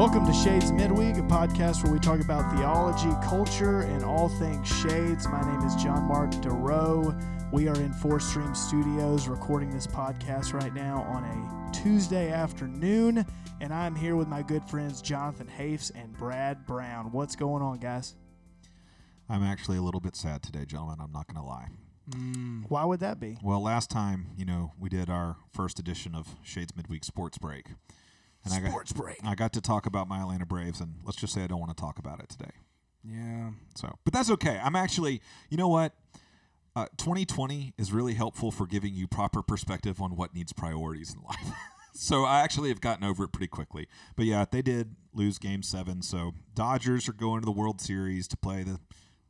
Welcome to Shades Midweek, a podcast where we talk about theology, culture, and all things shades. My name is John Mark DeRoe. We are in Four Stream Studios recording this podcast right now on a Tuesday afternoon, and I'm here with my good friends Jonathan Hafes and Brad Brown. What's going on, guys? I'm actually a little bit sad today, gentlemen. I'm not going to lie. Mm. Why would that be? Well, last time, you know, we did our first edition of Shades Midweek Sports Break. And I got, break. I got to talk about my Atlanta Braves, and let's just say I don't want to talk about it today. Yeah. So, but that's okay. I'm actually, you know what? Uh, 2020 is really helpful for giving you proper perspective on what needs priorities in life. so I actually have gotten over it pretty quickly. But yeah, they did lose Game Seven. So Dodgers are going to the World Series to play the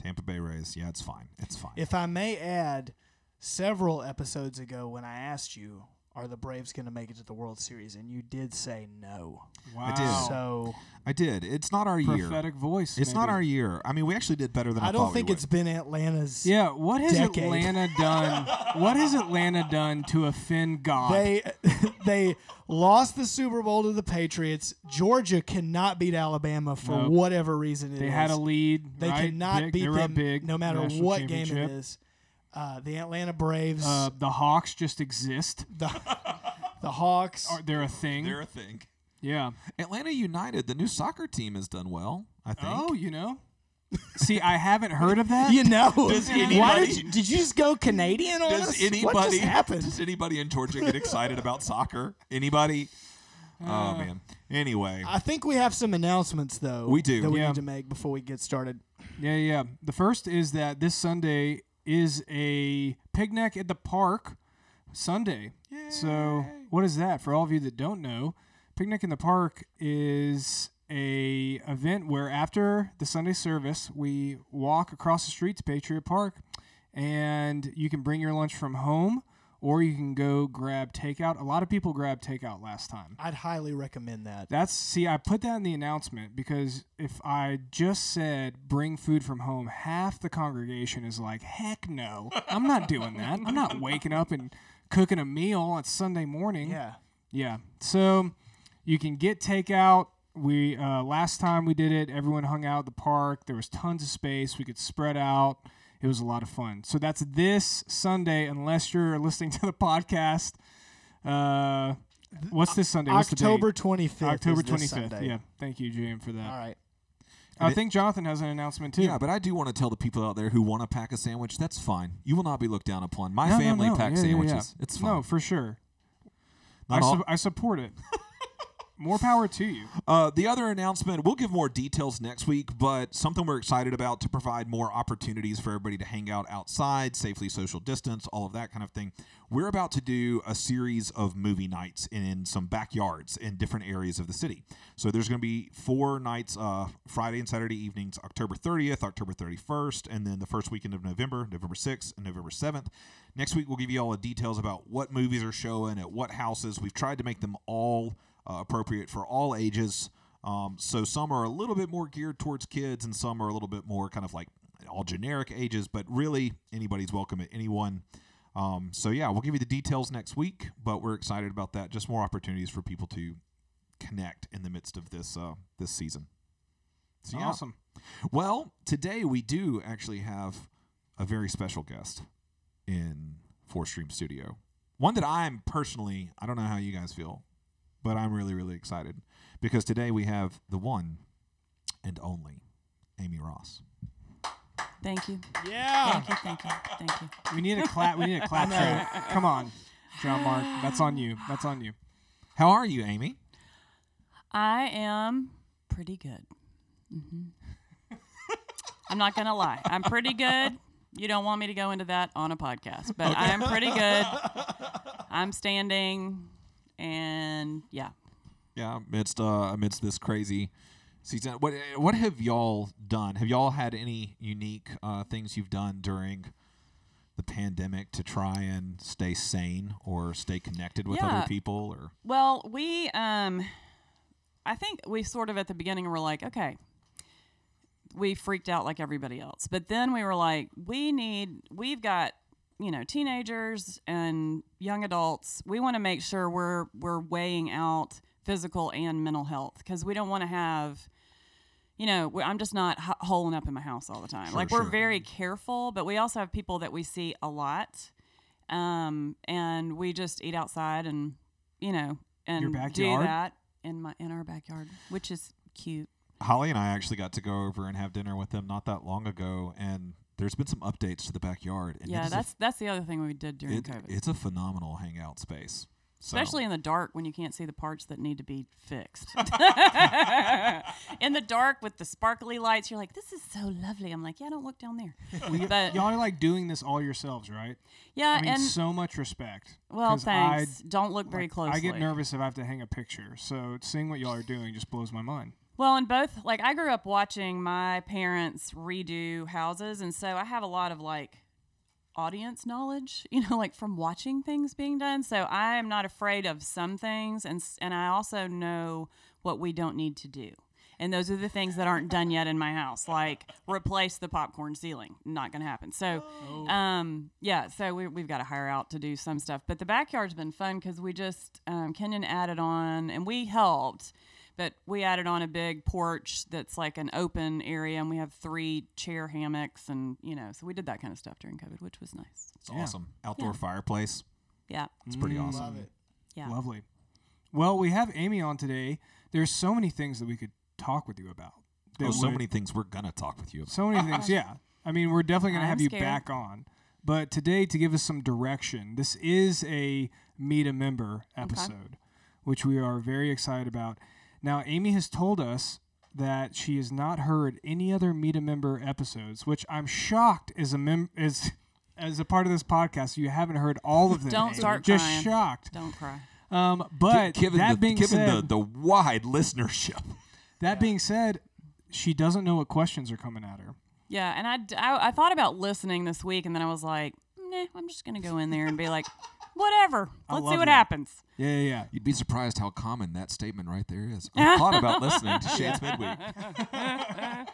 Tampa Bay Rays. Yeah, it's fine. It's fine. If I may add, several episodes ago when I asked you, are the Braves going to make it to the World Series? And you did say no. Wow. did. So I did. It's not our year. prophetic voice. It's not our year. I mean, we actually did better than I, I don't thought we think it's would. been Atlanta's. Yeah. What has Decade. Atlanta done? what has Atlanta done to offend God? They they lost the Super Bowl to the Patriots. Georgia cannot beat Alabama for Nope. whatever reason it they is. had a lead. They right? cannot big. beat they were them big. no matter what game it championship. is. Uh, the Atlanta Braves, Uh, the Hawks just exist. the the Hawks. Are they're a thing? They're a thing. yeah. Atlanta United, the new soccer team, has done well. I think. Oh, you know. See, I haven't heard of that. you know, Does why anybody- did you, did you just go Canadian on Does us? anybody what just happened? Does anybody in Georgia get excited about soccer? Anybody? oh man. Anyway, I think we have some announcements though. We do. that we Yeah. need to make before we get started. Yeah, yeah. The first is that this Sunday is a picnic at the park Sunday. So, what is that? For all of you that don't know, picnic in the park is a event where after the Sunday service, we walk across the street to Patriot Park and you can bring your lunch from home or you can go grab takeout. A lot of people grabbed takeout last time. I'd highly recommend that. That's see, I put that in the announcement because if I just said bring food from home, half the congregation is like, heck no, I'm not doing that. I'm not waking up and cooking a meal on Sunday morning. Yeah. Yeah. So you can get takeout. We uh, last time we did it, everyone hung out at the park. There was tons of space. We could spread out. It was a lot of fun. So that's this Sunday, unless you're listening to the podcast. Uh, what's this Sunday? What's? October twenty fifth. October 25th. Yeah. Thank you, JM, for that. All right. I think Jonathan has an announcement too. yeah, but I do want to tell the people out there who want to pack a sandwich. That's fine. You will not be looked down upon. My No, no, family no. packs Yeah, yeah, sandwiches. yeah. It's fine. No, for sure. I, su- I support it. More power to you. Uh, the other announcement, we'll give more details next week, but something we're excited about to provide more opportunities for everybody to hang out outside, safely social distance, all of that kind of thing. We're about to do a series of movie nights in some backyards in different areas of the city. So there's going to be four nights, uh, Friday and Saturday evenings, October 30th, October 31st, and then the first weekend of November, November 6th and November 7th. Next week, we'll give you all the details about what movies are showing at what houses. We've tried to make them all uh, appropriate for all ages. Um, so some are a little bit more geared towards kids, and some are a little bit more kind of like all generic ages. But really, anybody's welcome at anyone. Um, so yeah, we'll give you the details next week. But we're excited about that. Just more opportunities for people to connect in the midst of this uh, this season. So yeah. Awesome. Well, today we do actually have a very special guest in Four Stream Studio. One that I'm personally, I don't know how you guys feel, but I'm really, really excited because today we have the one and only Amy Ross. Thank you. Yeah. Thank you. Thank you. Thank you. We need a clap. We need a clap track. Come on, John Mark. That's on you. That's on you. How are you, Amy? I am pretty good. hmm I'm not gonna lie. I'm pretty good. You don't want me to go into that on a podcast, but I am pretty good. I'm standing, and yeah. Yeah, amidst uh, amidst this crazy season, what what have y'all done? Have y'all had any unique uh, things you've done during the pandemic to try and stay sane or stay connected with Yeah. other people? Or Well, we um I think we sort of at the beginning were like, okay, we freaked out like everybody else. But then we were like, we need we've got, you know, teenagers and young adults. We want to make sure we're we're weighing out physical and mental health because we don't want to have you know i'm just not h- holing up in my house all the time Sure, like we're sure. very careful but we also have people that we see a lot um, and we just eat outside and you know and do that in my in our backyard which is cute Holly and I actually got to go over and have dinner with them not that long ago, and there's been some updates to the backyard. And yeah is a that's that's the other thing we did during it- covid it's a phenomenal hangout space. So, especially in the dark when you can't see the parts that need to be fixed. in the dark with the sparkly lights, you're like, "This is so lovely." I'm like, "Yeah, don't look down there." but Y'all are like doing this all yourselves, right? yeah, I mean, and so much respect. well, 'cause I- thanks. don't look very like, closely. I get nervous if I have to hang a picture. So seeing what y'all are doing just blows my mind. Well, and both like I grew up watching my parents redo houses, and so I have a lot of like audience knowledge, you know, like from watching things being done. So I am not afraid of some things, and and I also know what we don't need to do. And those are the things that aren't done yet in my house, like replace the popcorn ceiling. Not going to happen. So, um, yeah, so we, we've got to hire out to do some stuff. But the backyard's been fun because we just, um, Kenyon added on, and we helped, but we added on a big porch that's like an open area, and we have three chair hammocks, and, you know, so we did that kind of stuff during COVID, which was nice. it's awesome. Outdoor fireplace. Yeah. It's pretty Mm. awesome. Love it. Yeah. Lovely. Well, we have Amy on today. There's so many things that we could talk with you about. that Oh, so many things we're gonna talk with you about. So many things, yeah. I mean, we're definitely going to I'm have you scared. back on. But today, to give us some direction, this is a Meet a Member episode, which we are very excited about. Now, Amy has told us that she has not heard any other Meet a Member episodes, which I'm shocked as a mem- as as a part of this podcast. You haven't heard all of them. Don't Amy. start Just crying. shocked. Don't cry. Um, but given that the, being given said, the, the wide listenership. that being said, she doesn't know what questions are coming at her. Yeah, and I thought about listening this week, and then I was like, nah, I'm just going to go in there and be like, whatever. I Let's see what that. happens. Yeah, yeah, yeah. You'd be surprised how common that statement right there is. I thought about listening to Shades Midweek.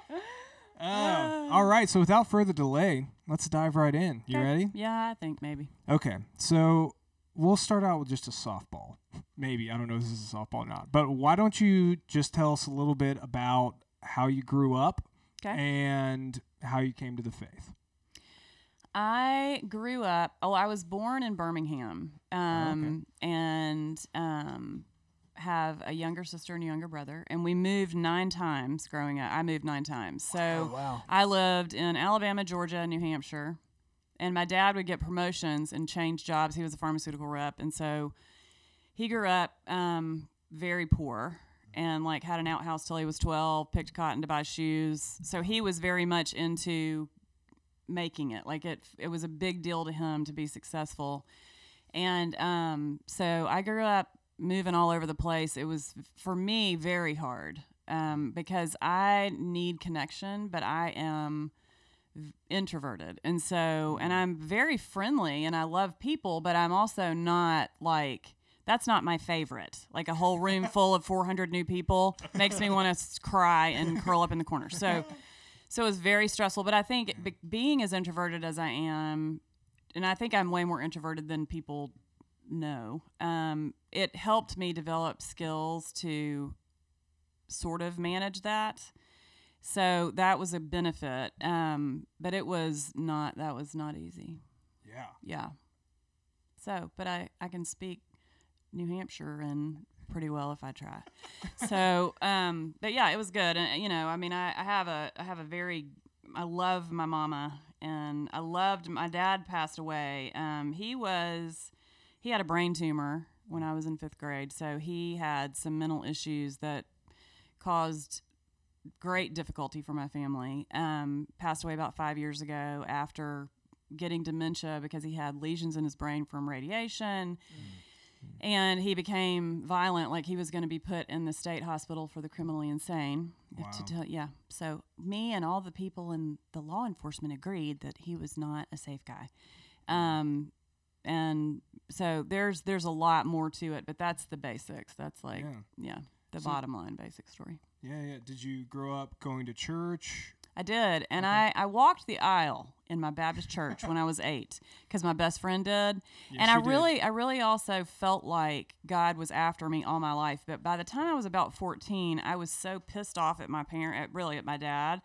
Oh, all right. So without further delay, let's dive right in. You ready? Yeah, I think maybe. Okay. So we'll start out with just a softball. Maybe I don't know if this is a softball or not, but why don't you just tell us a little bit about how you grew up and how you came to the faith? I grew up. Oh, I was born in Birmingham, um, and um, have a younger sister and a younger brother. And we moved nine times growing up. I moved nine times. So Oh, wow. I lived in Alabama, Georgia, New Hampshire, and my dad would get promotions and change jobs. He was a pharmaceutical rep, and so he grew up um, very poor and like had an outhouse till he was 12 picked cotton to buy shoes so he was very much into making it. Like it it was a big deal to him to be successful. And um, so i grew up moving all over the place. It was for me very hard um, because i need connection but i am introverted. And so and i'm very friendly and i love people but i'm also not like that's not my favorite. Like a whole room full of 400 new people makes me want to cry and curl up in the corner. So so it was very stressful but i think be- being as introverted as i am and i think i'm way more introverted than people know um, it helped me develop skills to sort of manage that. So that was a benefit um, but it was not that was not easy. Yeah. yeah. So but i i can speak new hampshire and pretty well if i try. So um but yeah it was good. And you know i mean i, I have a i have a very i love my mama and i loved my dad passed away. Um he was he had a brain tumor when i was in fifth grade. So he had some mental issues that caused great difficulty for my family. Um passed away about five years ago after getting dementia because he had lesions in his brain from radiation and he became violent like he was going to be put in the state hospital for the criminally insane if to Wow. tell yeah so me and all the people in the law enforcement agreed that he was not a safe guy um and so there's there's a lot more to it but that's the basics that's like Yeah. yeah, the So- bottom line basic story Yeah, yeah. Did you grow up going to church? I did, and I I walked the aisle in my Baptist church when I was eight because my best friend did, and I you did. really I really also felt like God was after me all my life. But by the time I was about fourteen, I was so pissed off at my parent, at, really at my dad,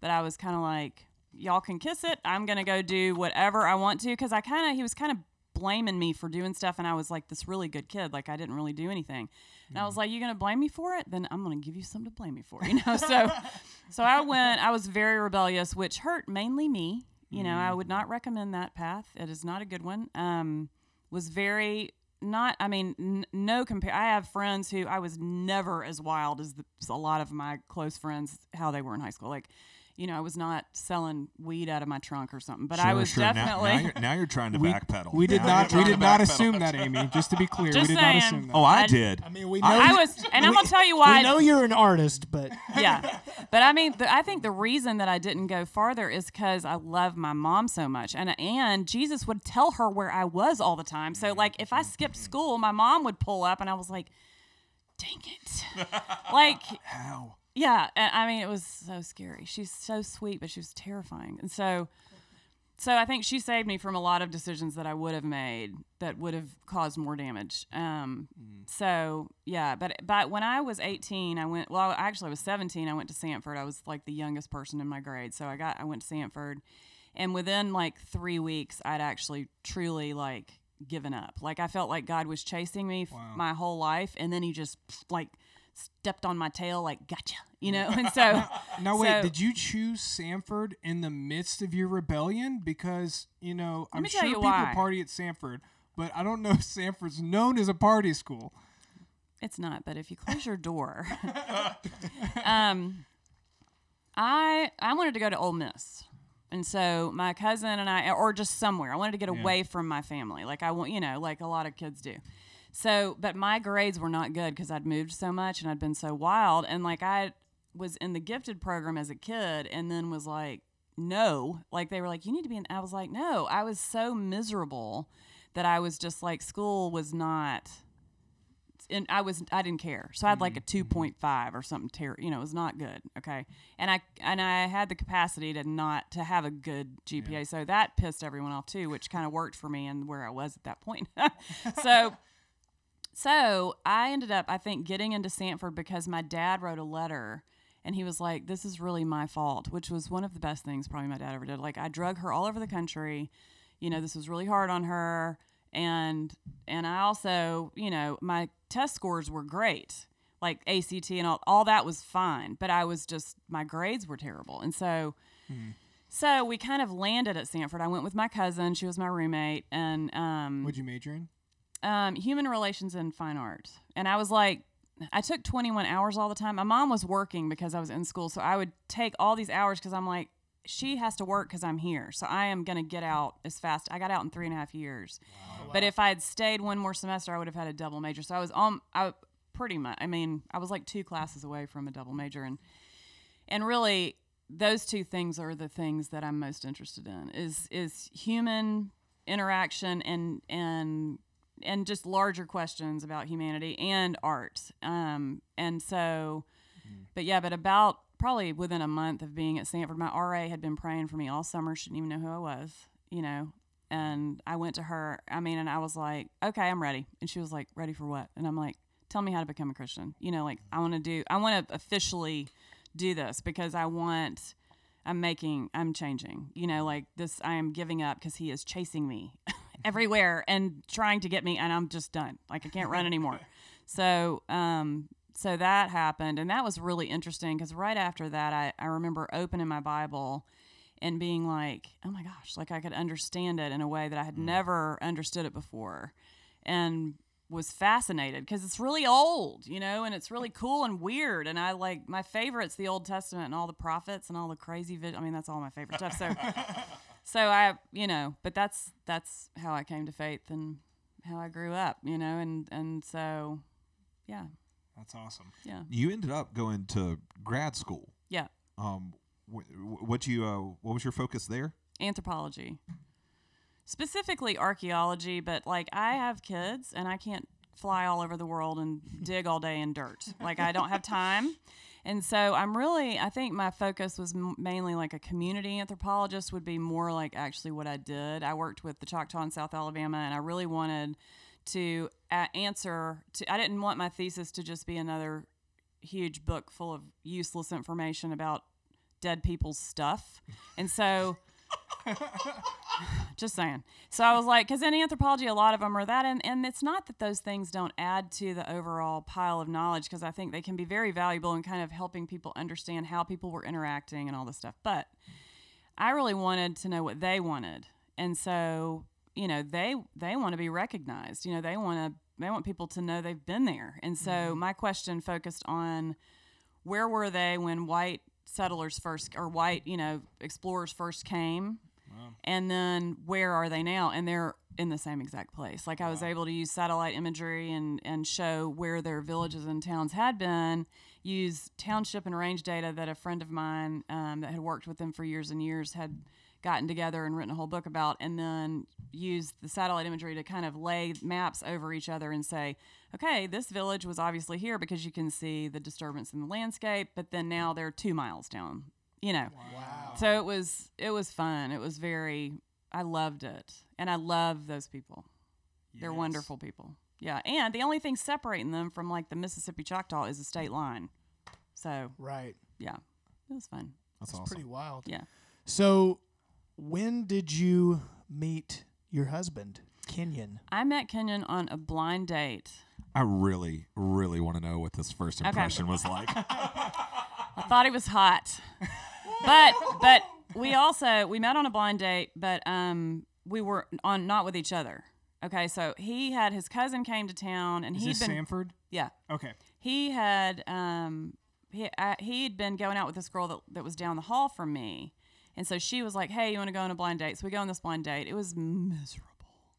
that I was kind of like, y'all can kiss it. I'm gonna go do whatever I want to because I kind of he was kind of blaming me for doing stuff, and I was like this really good kid, like I didn't really do anything. And I was like, "You gonna blame me for it? Then I'm gonna give you something to blame me for." You know, so so I went. I was very rebellious, which hurt mainly me. You know, I would not recommend that path. It is not a good one. Um, was very not. I mean, n- no compare. I have friends who I was never as wild as the, a lot of my close friends how they were in high school. Like, you know, I was not selling weed out of my trunk or something, but I was sure. Definitely. Now, you're, now you're trying to We, backpedal. we did Now not. We did not assume that, Amy. Just to be clear, Just we did saying. not assume that. Oh, I I- did. I mean, we know. I was, and I'm gonna tell you why. we know you're an artist, but yeah. But I mean, the, I think the reason that I didn't go farther is because I love my mom so much, and and Jesus would tell her where I was all the time. So mm-hmm. like, if I mm-hmm. skipped school, my mom would pull up, and I was like, "Dang it!" like, how? Yeah. And I mean, it was so scary. She's so sweet, but she was terrifying, and so. So I think she saved me from a lot of decisions that I would have made that would have caused more damage. Um, So yeah, but but when I was 18, I went. Well, actually, I was 17. I went to Samford. I was like the youngest person in my grade, so I got I went to Samford, and within like three weeks, I'd actually truly like given up. Like I felt like God was chasing me f- my whole life, and then He just like stepped on my tail, like gotcha, you know. And so Now wait, so- did you choose Samford in the midst of your rebellion? Because you know, I'm sure people why. party at Samford, but I don't know if Samford's known as a party school. It's not, but if you close your door, um, I I wanted to go to Ole Miss, and so my cousin and I, or just somewhere, I wanted to get away from my family, like I want, you know, like a lot of kids do. So, but my grades were not good because I'd moved so much and I'd been so wild, and like I was in the gifted program as a kid, and then was like, no, like they were like, you need to be in. I was like, no, I was so miserable that I was just like, school was not and I was I didn't care. So I had like a Mm-hmm. 2.5 or something ter- you know, it was not good, okay? And I and I had the capacity to not to have a good GPA. So that pissed everyone off too, which kind of worked for me and where I was at that point. so so I ended up I think getting into Samford because my dad wrote a letter and he was like, This is really my fault, which was one of the best things probably my dad ever did. Like I drug her all over the country. You know, this was really hard on her. And and I also, you know, my test scores were great. Like ACT and all all that was fine. But I was just my grades were terrible. And so so we kind of landed at Samford. I went with my cousin. She was my roommate, and um, What'd you major in? Um, human relations and fine art. And I was like, I took 21 hours all the time. My mom was working because I was in school. So I would take all these hours because I'm like, she has to work because I'm here. So I am going to get out as fast. I got out in three and a half years. But if I had stayed one more semester, I would have had a double major. So I was on, I pretty much, I mean, I was like two classes away from a double major. And, and really, those two things are the things that I'm most interested in is is human interaction and and and just larger questions about humanity and art. Um, and so, but yeah, but about probably within a month of being at Samford, my RA had been praying for me all summer. She didn't even know who I was, you know. And I went to her. I mean, and I was like, "Okay, I'm ready." And she was like, "Ready for what?" And I'm like, "Tell me how to become a Christian." You know, like I want to do. I want to officially do this because I want. I'm making. I'm changing. You know, like this. I am giving up because he is chasing me everywhere and trying to get me, and I'm just done. Like I can't run anymore. So, um, so that happened, and that was really interesting because right after that, I I remember opening my Bible and being like, oh my gosh, like I could understand it in a way that I had never understood it before, and was fascinated because it's really old, you know, and it's really cool and weird. And I like my favorite's the Old Testament and all the prophets and all the crazy. Vid- I mean, that's all my favorite stuff. So, so I, you know, but that's that's how I came to faith and how I grew up, you know, and and so, yeah, That's awesome. yeah, You ended up going to grad school. yeah. Um, wh- wh- what you uh, what was your focus there? anthropology specifically archaeology but like i have kids and i can't fly all over the world and dig all day in dirt like i don't have time And so I'm really, I think my focus was m- mainly like a community anthropologist would be more like actually what I did. I worked with the Choctaw in South Alabama, and I really wanted to uh, answer. To I didn't want my thesis to just be another huge book full of useless information about dead people's stuff, and so. just saying. So I was like, because in anthropology, a lot of them are that, and, and it's not that those things don't add to the overall pile of knowledge, because I think they can be very valuable in kind of helping people understand how people were interacting and all this stuff. But I really wanted to know what they wanted, and so you know they they want to be recognized. You know they want to they want people to know they've been there, and so mm-hmm. my question focused on where were they when white settlers first or white you know explorers first came and then where are they now? And they're in the same exact place. Like i was able to use satellite imagery and and show where their villages and towns had been use township and range data that a friend of mine um, that had worked with them for years and years had gotten together and written a whole book about and then use the satellite imagery to kind of lay maps over each other and say okay this village was obviously here because you can see the disturbance in the landscape but then now they're two miles down you know Wow. so it was it was fun. It was very I loved it. And I love those people. They're wonderful people. Yeah. And the only thing separating them from like the Mississippi Choctaw is the state line. So Right. yeah. It was fun. That's, That's awesome. pretty wild. Yeah. So, when did you meet your husband, Kenyon? I met Kenyon on a blind date. I really, really want to know what this first impression was like. I thought he was hot. but but we also we met on a blind date, but um we were on not with each other. Okay, so he had his cousin came to town and Is he'd this been Samford? yeah. Okay. he had um he uh, he'd been going out with this girl that that was down the hall from me, and so she was like, "Hey, you want to go on a blind date?" So we go on this blind date. It was miserable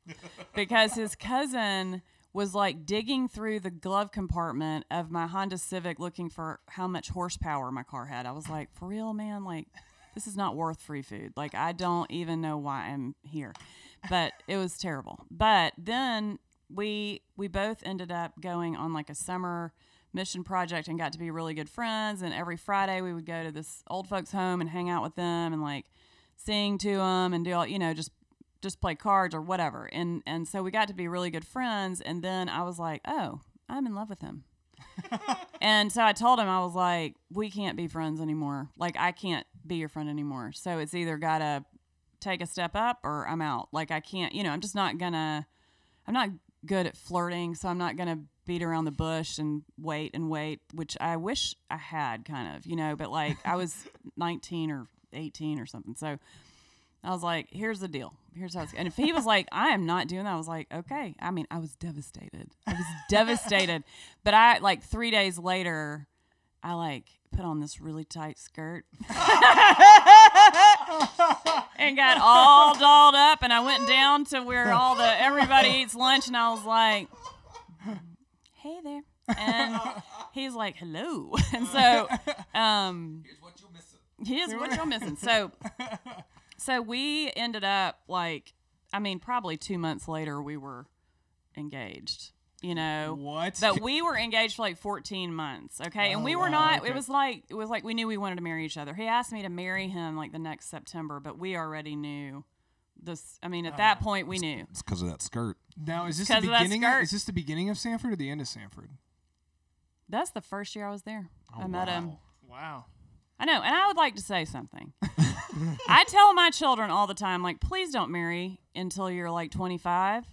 because his cousin was like digging through the glove compartment of my Honda Civic looking for how much horsepower my car had. I was like, "For real, man? Like, this is not worth free food. Like, I don't even know why I'm here." But it was terrible. But then we we both ended up going on like a summer mission project and got to be really good friends and every friday we would go to this old folks home and hang out with them and like sing to them and do all you know just just play cards or whatever. And and so we got to be really good friends and then i was like oh i'm in love with him. And so i told him i was like we can't be friends anymore. Like i can't be your friend anymore. So it's either gotta take a step up or i'm out. Like i can't you know i'm just not gonna i'm not good at flirting so i'm not gonna beat around the bush and wait and wait which i wish i had kind of you know but like i was 19 or 18 or something. So I was like, here's the deal. Here's how it's and if he was like, I am not doing that, I was like, okay. I mean, I was devastated. I was devastated. But I like three days later, I like put on this really tight skirt and got all dolled up and I went down to where all the everybody eats lunch and I was like, Hey there. And he's like, Hello. And so um Here's what you're missing. Here's what you're missing. So, so we ended up like, I mean, probably two months later, we were engaged. You know, What? but we were engaged for like 14 months. Okay, and Oh, we were wow, not. okay. It was like it was like we knew we wanted to marry each other. He asked me to marry him like the next September, but we already knew this. I mean, at that oh. point, we knew. It's because of that skirt. now is this the 'Cause of that beginning? Of, skirt. is this the beginning of Samford or the end of Samford? That's the first year I was there. Oh, I met him. Wow. I know, and I would like to say something. I tell my children all the time, like, please don't marry until you're like 25.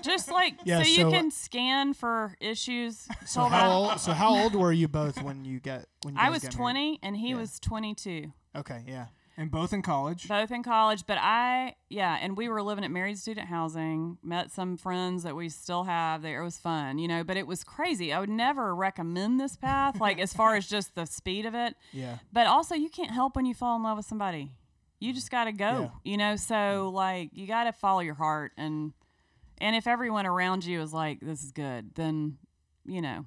Just like Yeah, so you so- uh, can scan for issues. So how old? So how old were you both when you got when you I guys was got married? 20 and he Yeah. was 22, Okay, yeah. And both in college. both in college. But I, yeah, and we were living at married student housing. Met some friends that we still have there. It was fun, you know. But it was crazy. I would never recommend this path, like as far as just the speed of it. Yeah. But also, you can't help when you fall in love with somebody. You just got to go, you know? So, like, you got to follow your heart. And, and if everyone around you is like, this is good, then, you know,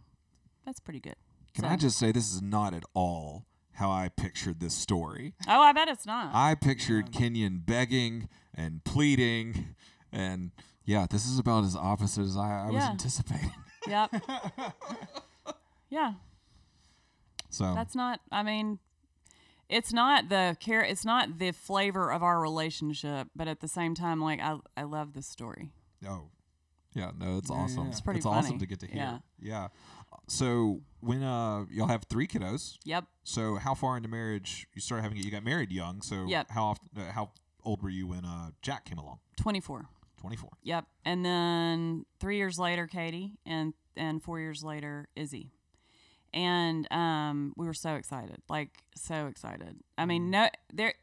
that's pretty good. Can So- I just say this is not at all how I pictured this story. Oh, I bet it's not. I pictured Kenyon begging and pleading, and yeah, this is about as opposite as I, I was Yeah. anticipating. yep. yeah. So That's not. I mean, it's not the care. It's not the flavor of our relationship, but at the same time, like I, I love this story. Oh, yeah, no, it's awesome. It's pretty awesome funny. to get to hear. Yeah. Yeah. So when uh y'all have three kiddos, Yep. so how far into marriage you started having it? You got married young, so Yep. how often? Uh, how old were you when uh Jack came along? Twenty four. Twenty four. Yep. And then three years later, Katie, and and four years later, Izzy. And um, we were so excited, like so excited. I mean, no, there.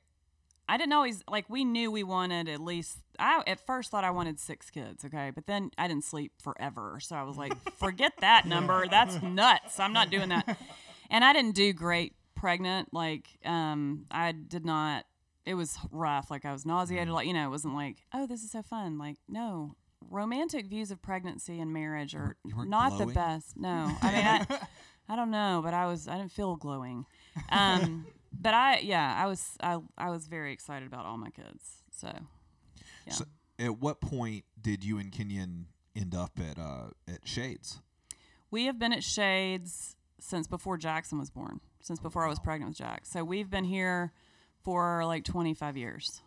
I didn't always like. We knew we wanted at least. I at first thought I wanted six kids. Okay, but then I didn't sleep forever, so I was like, forget that number. That's nuts. I'm not doing that. And I didn't do great pregnant. Like, um, I did not. It was rough. Like I was nauseated. Like you know, it wasn't like, oh, this is so fun. Like no, romantic views of pregnancy and marriage are not glowing? the best. No, I mean, I, I don't know, but I was. I didn't feel glowing. Um, but I, yeah, I was. I, I was very excited about all my kids. So, yeah. So at what point did you and Kenyon end up at uh at Shades? We have been at Shades since before Jackson was born, since before I was pregnant with Jack. So we've been here for like 25 years.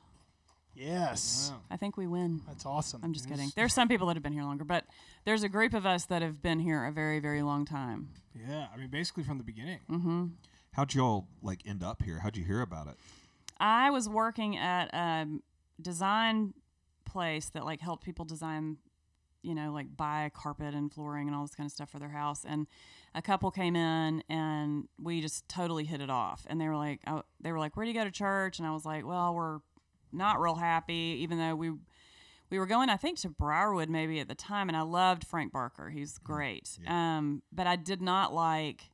Yes. Wow. I think we win. That's awesome. I'm just kidding. There's some people that have been here longer, but there's a group of us that have been here a very, very long time. Yeah, I mean, basically from the beginning. Mm-hmm. How'd y'all like end up here? How'd you hear about it? I was working at a design place that like helped people design, you know, like buy carpet and flooring and all this kind of stuff for their house. And a couple came in and we just totally hit it off. And they were like, oh, they were like, where do you go to church? And I was like, well, we're not real happy, even though we we were going, I think, to Briarwood maybe at the time, and I loved Frank Barker. He's great. Um, but I did not like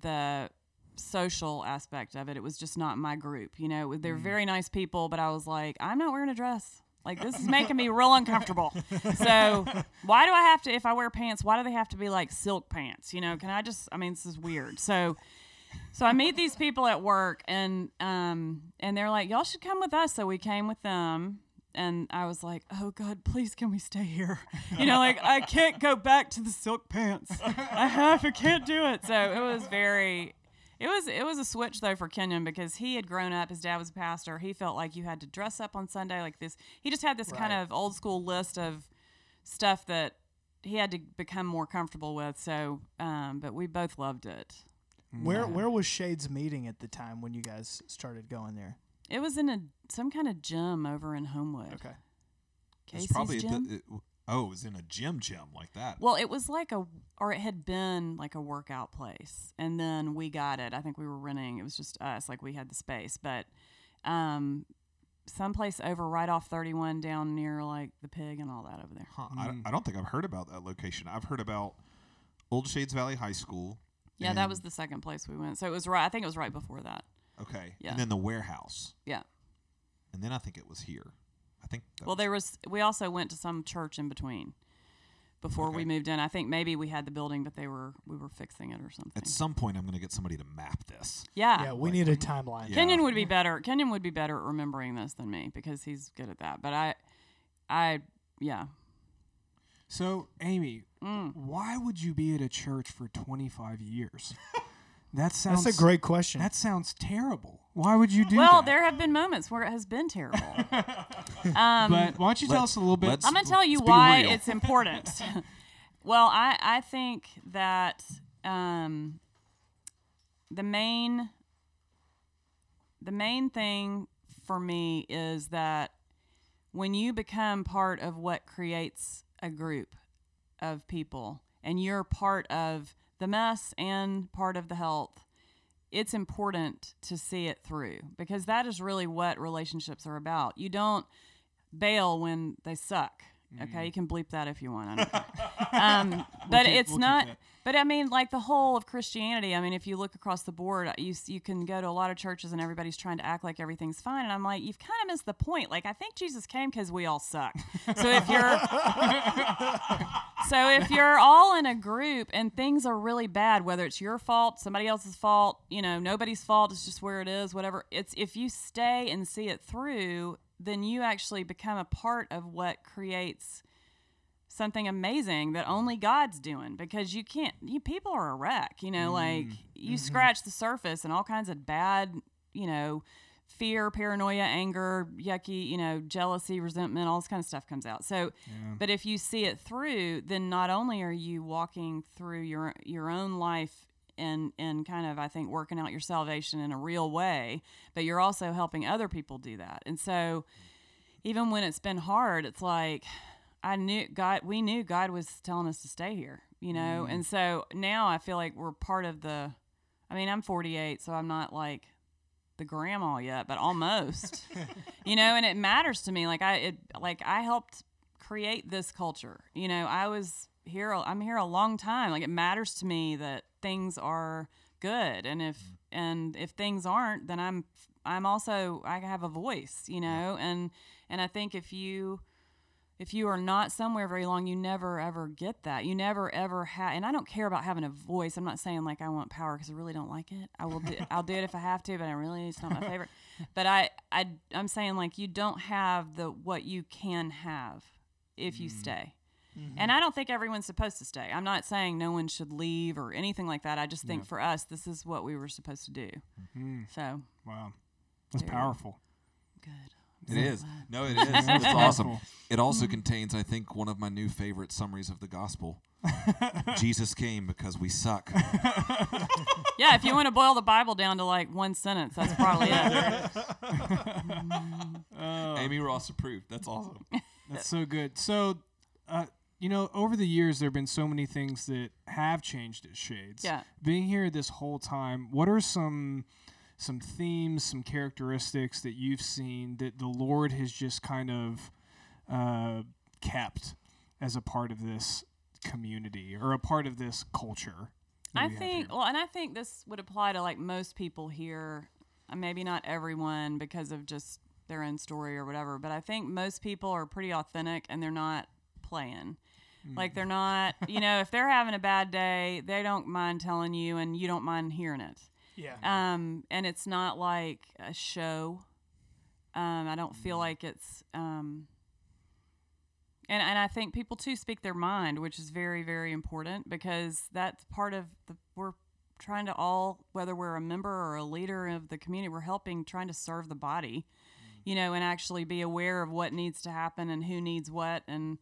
the social aspect of it. It was just not my group. You know, they were very nice people, but I was like, I'm not wearing a dress. Like this is making me real uncomfortable. So why do I have to? If I wear pants, why do they have to be like silk pants? You know, can I just? I mean, this is weird. So. So I meet these people at work, and um, and they're like, "Y'all should come with us." So we came with them, and I was like, "Oh God, please, can we stay here?" You know, like I can't go back to the silk pants. I have, I can't do it. So it was very, it was it was a switch though for Kenyon because he had grown up. His dad was a pastor. He felt like you had to dress up on Sunday like this. He just had this kind of old school list of stuff that he had to become more comfortable with. So, um, but we both loved it. Where where was Shades meeting at the time when you guys started going there? It was in a some kind of gym over in Homewood. Okay. Casey's it's probably gym. the, it, oh, it was in a gym gym like that. well, it was like a, or it had been like a workout place, and then we got it. I think we were renting. It was just us, like we had the space, but um, someplace over right off thirty one down near like the pig and all that over there. Huh, I, don't- I don't think I've heard about that location. I've heard about Old Shades Valley High School. Yeah, that was the second place we went. So it was right. I think it was right before that. okay, Yeah. and then the warehouse, Yeah. and then I think it was here. I think. That Well, there was. We also went to some church in between. Before we moved in, I think maybe we had the building, but they were we were fixing it or something. at some point I'm going to get somebody to map this. yeah, Yeah, we need a timeline. Yeah. Kenyon would be better. Kenyon would be better at remembering this than me because he's good at that. But I, I, yeah. So, Amy, Mm. why would you be at a church for 25 years? That sounds That's a great question. That sounds terrible. Why would you do Well, that? there have been moments where it has been terrible. um, But why don't you tell us a little bit? let's- I'm gonna tell you why it's important. well, I I think that um, the main the main thing for me is that when you become part of what creates a group of people and you're part of the mess and part of the health it's important to see it through because that is really what relationships are about. You don't bail when they suck. Okay, you can bleep that if you want. I don't care. um, but keep- it's we'll not. But I mean, like the whole of Christianity. I mean, if you look across the board, uh, you you can go to a lot of churches and everybody's trying to act like everything's fine, and I'm like, you've kind of missed the point. Like, I think Jesus came because we all suck. So if you're so if you're all in a group and things are really bad, whether it's your fault, somebody else's fault, you know, nobody's fault, it's just where it is, whatever. It's if you stay and see it through, then you actually become a part of what creates something amazing that only God's doing because you can't you people are a wreck, you know, like mm-hmm. you mm-hmm. scratch the surface and all kinds of bad, you know, fear, paranoia, anger, yucky, you know, jealousy, resentment, all this kind of stuff comes out. So but if you see it through, then not only are you walking through your your own life and and kind of I think working out your salvation in a real way, but you're also helping other people do that. And so even when it's been hard, it's like I knew God we knew God was telling us to stay here, you know? Mm-hmm. And so now I feel like we're part of the I mean, I'm 48, so I'm not like the grandma yet, but almost. you know, and it matters to me like I it like I helped create this culture. You know, I was here I'm here a long time. Like it matters to me that things are good and if mm-hmm. and if things aren't, then I'm I'm also I have a voice, you know, and and I think if you if you are not somewhere very long, you never ever get that. You never ever have, and I don't care about having a voice. I'm not saying like I want power because I really don't like it. I will, do, I'll do it if I have to, but I really it's not my favorite. But I, I, I'm saying like you don't have the what you can have if you mm-hmm. stay. And mm-hmm. I don't think everyone's supposed to stay. I'm not saying no one should leave or anything like that. I just think for us, this is what we were supposed to do. Mm-hmm. So Wow. That's There you go. powerful. good. It is. No, it is. It's awesome. It also contains, I think, one of my new favorite summaries of the gospel. Jesus came because we suck. Yeah, if you want to boil the Bible down to like one sentence, that's probably it. Amy Ross approved. That's awesome. That's so good. So, uh, you know, over the years, there have been so many things that have changed at Shades. Yeah. Being here this whole time, what are some some themes, some characteristics that you've seen that the Lord has just kind of uh, kept as a part of this community or a part of this culture? I think, well, and I think this would apply to like most people here. uh, Maybe not everyone because of just their own story or whatever, but I think most people are pretty authentic and they're not playing. Like they're not, you know, if they're having a bad day, they don't mind telling you and you don't mind hearing it. Yeah. Um, and it's not like a show. Um, I don't feel like it's. Um, and and I think people too speak their mind, which is very very important because that's part of the we're trying to all whether we're a member or a leader of the community, we're helping trying to serve the body, you know, and actually be aware of what needs to happen and who needs what and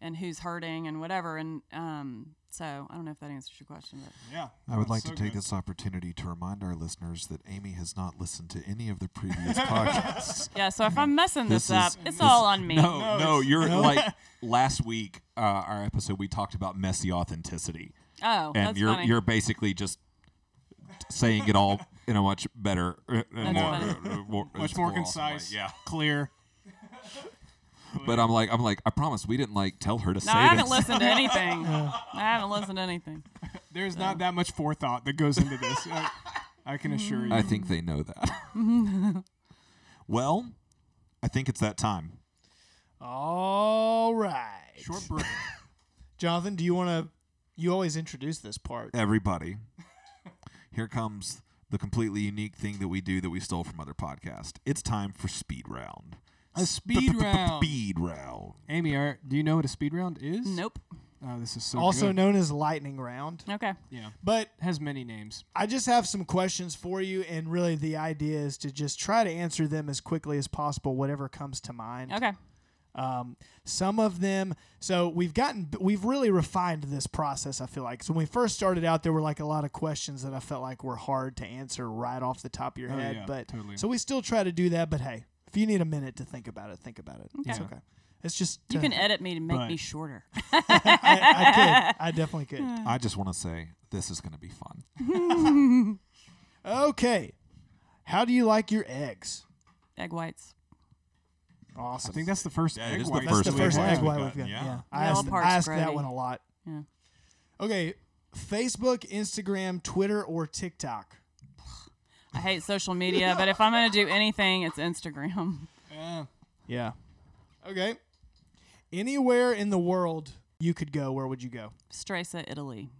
and who's hurting and whatever. And um, so I don't know if that answers your question, but yeah. I would like so to take good. this opportunity to remind our listeners that Amy has not listened to any of the previous podcasts. yeah. So if I'm messing this, This up, is- it's this- all on me. No, no, it's- you're no. like last week, uh, our episode, we talked about messy authenticity. Oh, and that's you're funny. you're basically just saying it all in a much better, uh, uh, more, funny. uh, uh, more, Much it's more awesome way. concise. Yeah, Clear. but I'm like, I'm like, I promise we didn't like tell her to no, say I haven't this. listened to anything. I haven't listened to anything. There's not that much forethought that goes into this. I, I can assure you. I think they know that. well, I think it's that time. All right. Short break. Jonathan, do you want to? You always introduce this part. Everybody, here comes the completely unique thing that we do that we stole from other podcasts. It's time for speed round. A speed round. Speed round. Amy, are, do you know what a speed round is? Nope. Oh, this is so also good. known as lightning round. Okay. Yeah. But Has many names. I just have some questions for you, and really the idea is to just try to answer them as quickly as possible, whatever comes to mind. Okay. Um, some of them, so we've gotten, we've really refined this process. I feel like. So when we first started out, there were like a lot of questions that I felt like were hard to answer right off the top of your Oh, head. yeah, but totally. so we still try to do that. But hey, if you need a minute to think about it, think about it. It's Okay. okay. It's just You uh, can edit me to make But- me shorter. I, I could. I definitely could. I just want to say this is going to be fun. Okay. How do you like your eggs? Egg whites. Awesome. I think that's the first Yeah, it egg is the white That's first the that first we've egg had. white we've we've got. Yeah, yeah. I Middle asked, part's I asked that grody. one a lot. Yeah. Okay, Facebook, Instagram, Twitter, or TikTok. I hate social media, but if I'm gonna do anything, it's Instagram. Yeah. Yeah. Okay. Anywhere in the world you could go, where would you go? Stresa, Italy.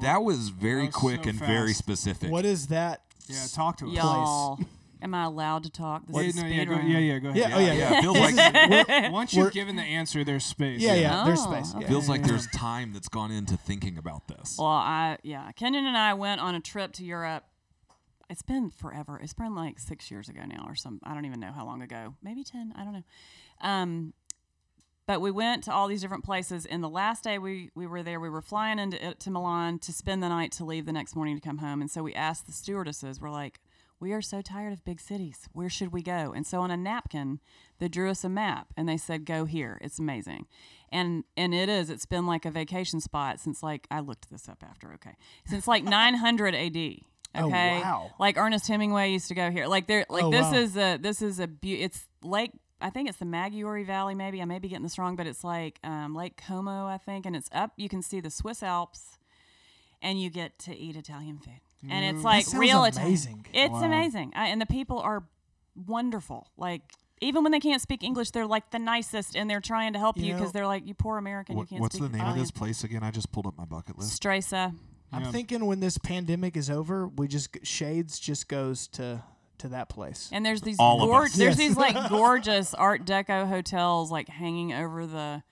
That was very That was quick so and very fast. specific. What is that? Yeah, talk to us. Y'all. Am I allowed to talk? This Yeah, is no, yeah, speed go, round. yeah, yeah, go ahead. Yeah, oh yeah, yeah. it feels This like is- we're- Once We're- you've given the answer, there's space. yeah, yeah. There's Oh, space. okay. Yeah. feels like there's time that's gone into thinking about this. Well, I yeah, Kenyon and I went on a trip to Europe. It's been forever. It's been like six years ago now, or some. I don't even know how long ago. Maybe ten. I don't know. Um, but we went to all these different places. And the last day we we were there, we were flying into to Milan to spend the night to leave the next morning to come home. And so we asked the stewardesses. We're like, we are so tired of big cities. Where should we go? And so on a napkin, they drew us a map and they said, go here. It's amazing. And and it is. It's been like a vacation spot since like I looked this up after. Okay, since like 900 AD. Okay. Oh, wow. Like Ernest Hemingway used to go here. Like there. Like Oh, this wow. is a this is a beau- It's Lake. I think it's the Maggiore Valley. Maybe I may be getting this wrong, but it's like um, Lake Como, I think, and it's up. You can see the Swiss Alps, and you get to eat Italian food. And it's like sounds real amazing. Italian. It's Wow. amazing, I, and the people are wonderful. Like even when they can't speak English, they're like the nicest, and they're trying to help You because they're like, "You poor American, you can't what's the name of this place again? I just pulled up my bucket list. Stresa. I'm Yeah. thinking when this pandemic is over, we just Shades just goes to to that place. And there's these All of there's Yes. these like gorgeous Art Deco hotels like hanging over the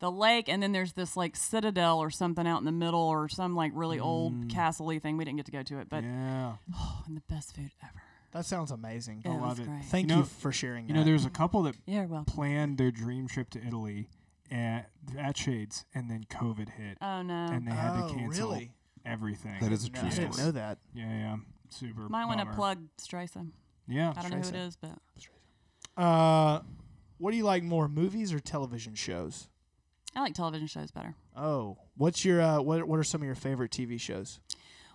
the lake, and then there's this like citadel or something out in the middle, or some like really old mm. castle-y thing. We didn't get to go to it, but yeah. oh, and the best food ever. That sounds amazing. I love it. great. Thank You you, for sharing. You know, that. there's a couple that You're planned their dream trip to Italy at at Shades, and then COVID hit, Oh no. and they had oh, to cancel really? Everything. That is a No, true I didn't story. know that. yeah, yeah, super. Might want to bummer. plug Streisand. Yeah, I don't know who it Stresa. is, but Uh, what do you like more, movies or television shows? I like television shows better. Oh, what's your uh, what what are some of your favorite TV shows?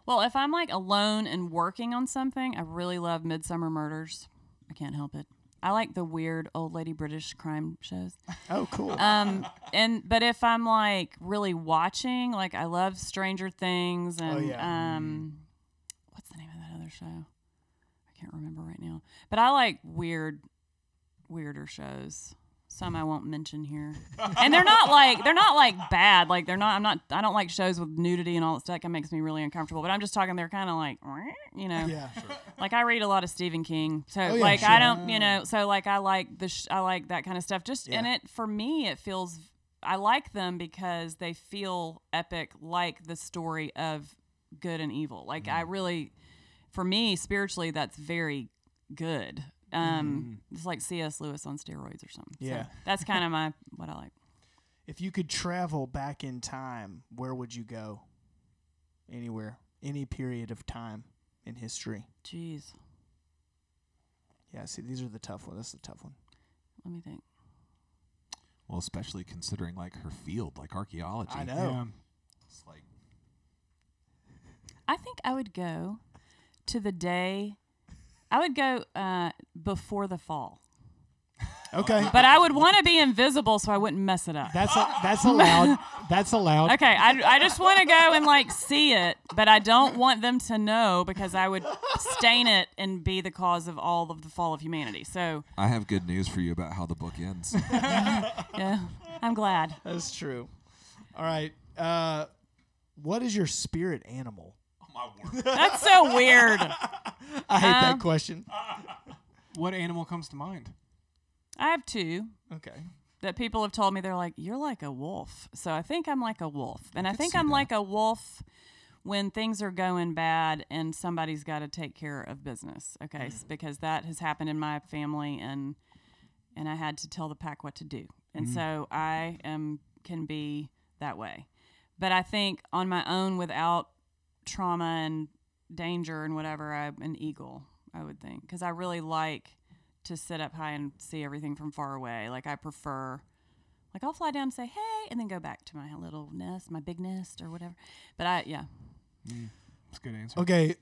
Well, if I'm like alone and working on something, I really love Midsomer Murders. I can't help it. I like the weird old lady British crime shows. Oh, cool. Um, and but if I'm like really watching, like I love Stranger Things and Oh, yeah. um, what's the name of that other show? I can't remember right now. But I like weird, weirder shows. Some I won't mention here, and they're not like they're not like bad. Like they're not. I'm not. I don't like shows with nudity and all that stuff. That makes me really uncomfortable. But I'm just talking. They're kind of like, you know, yeah. sure. like I read a lot of Stephen King, so Oh, yeah, like sure. I don't, you know, so like I like the sh- I like that kind of stuff. Just and Yeah. it for me, it feels I like them because they feel epic, like the story of good and evil. Like I Mm-hmm. really, for me, spiritually, that's very good. Um, it's like C.S. Lewis on steroids or something. So Mm-hmm. Yeah. that's kind of my what I like. If you could travel back in time, where would you go? Anywhere, any period of time in history. Jeez, Yeah, see, these are the tough ones. That's the tough one. let me think. Well, especially considering like her field, like archaeology. I know. yeah. It's like I think I would go to the day. I would go uh, before the fall. Okay, But I would want to be invisible so I wouldn't mess it up. that's a, that's allowed. That's allowed. Okay, I, I just want to go and like see it, but I don't want them to know because I would stain it and be the cause of all of the fall of humanity. So, I have good news for you about how the book ends. yeah, I'm glad. That's true. All right. Uh, what is your spirit animal? My word. That's so weird. I hate Um, that question. What animal comes to mind? I have two Okay. that people have told me they're like, you're like a wolf. So I think I'm like a wolf. And I, could think see I'm that. like a wolf when things are going bad and somebody's got to take care of business. Okay. s- Because that has happened in my family and and I had to tell the pack what to do. And so I am can be that way. But I think on my own without trauma and danger and whatever, I'm an eagle, I would think. Because I really like to sit up high and see everything from far away. Like I prefer, like I'll fly down and say hey, and then go back to my little nest, my big nest or whatever. But I, yeah, mm, That's a good answer. Okay.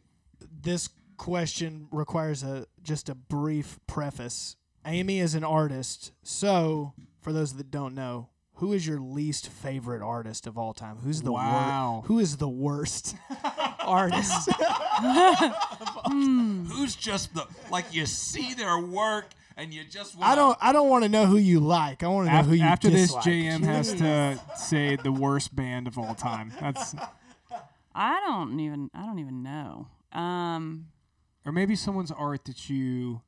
This question requires a just a brief preface. Amy is an artist, so for those that don't know, who is your least favorite artist of all time? Who's the Wow. worst? Who is the worst artist? Who's just the like you see their work and you just want I don't. I don't want to know who you like. I want to know Af- who you after this, dislike. JM has to say the worst band of all time. That's I don't even, I don't even know. Um, or maybe someone's art that you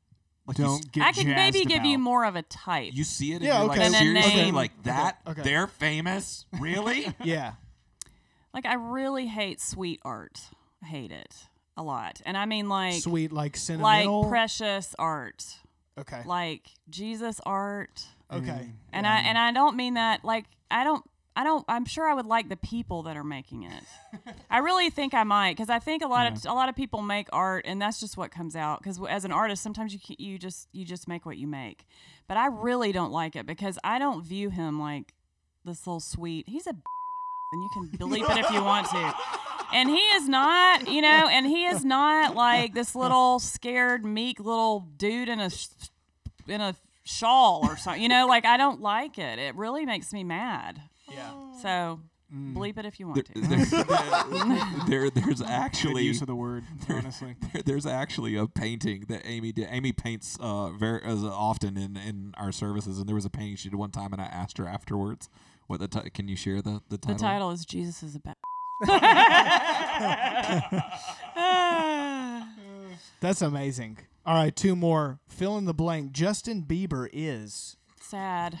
don't get. I could maybe jazzed give you more of a type. You see it, and Yeah, you're okay. like And a seriously, name. like that. okay. They're famous, really? Yeah. like I really hate sweet art. I hate it a lot. And I mean like Sweet, like like sentimental. precious art. okay. Like Jesus art. Okay. Mm-hmm. And I and I don't mean that like I don't I don't I'm sure I would like the people that are making it. I really think I might cuz I think a lot of a lot of people make art and that's just what comes out cuz as an artist sometimes you you just you just make what you make. But I really don't like it because I don't view him like this little sweet. He's a and you can believe it if you want to. And he is not, you know, and he is not like this little scared meek little dude in a in a shawl or something. You know, like I don't like it. It really makes me mad. Yeah. So bleep it if you want there, to. there, there- there's Good actually use of the word, honestly. there- there's actually a painting that Amy did. Amy paints uh, very as often in, in our services, and there was a painting she did one time, and I asked her afterwards what the ti- can you share the the The title? title is Jesus is a bad. That's amazing. All right, two more. Fill in the blank. Justin Bieber is. Sad.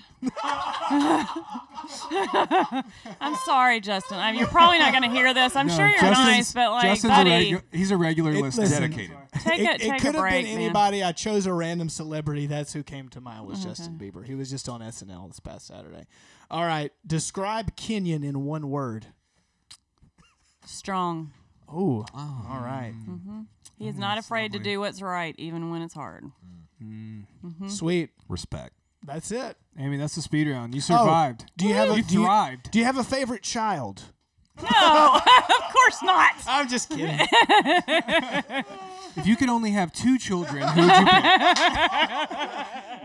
I'm sorry, Justin. I mean, you're probably not going to hear this. I'm No, sure you're Justin's- nice, but like, Justin's buddy, a regu- he's a regular It- listener. listen, Dedicated. take it, a it take could a have break, been man. anybody. I chose a random celebrity. That's who came to mind Mm-hmm. was Justin Bieber. He was just on SNL this past Saturday. All right, describe Kenyon in one word. Strong. Ooh, all right, He is not afraid to do what's right, even when it's hard. Mm-hmm. sweet. Respect. That's it. Amy, that's the speed round. You survived. Do you have a You do you, thrived. do you have a favorite child? No, of course not. I'm just kidding. If you could only have two children, who would you pick?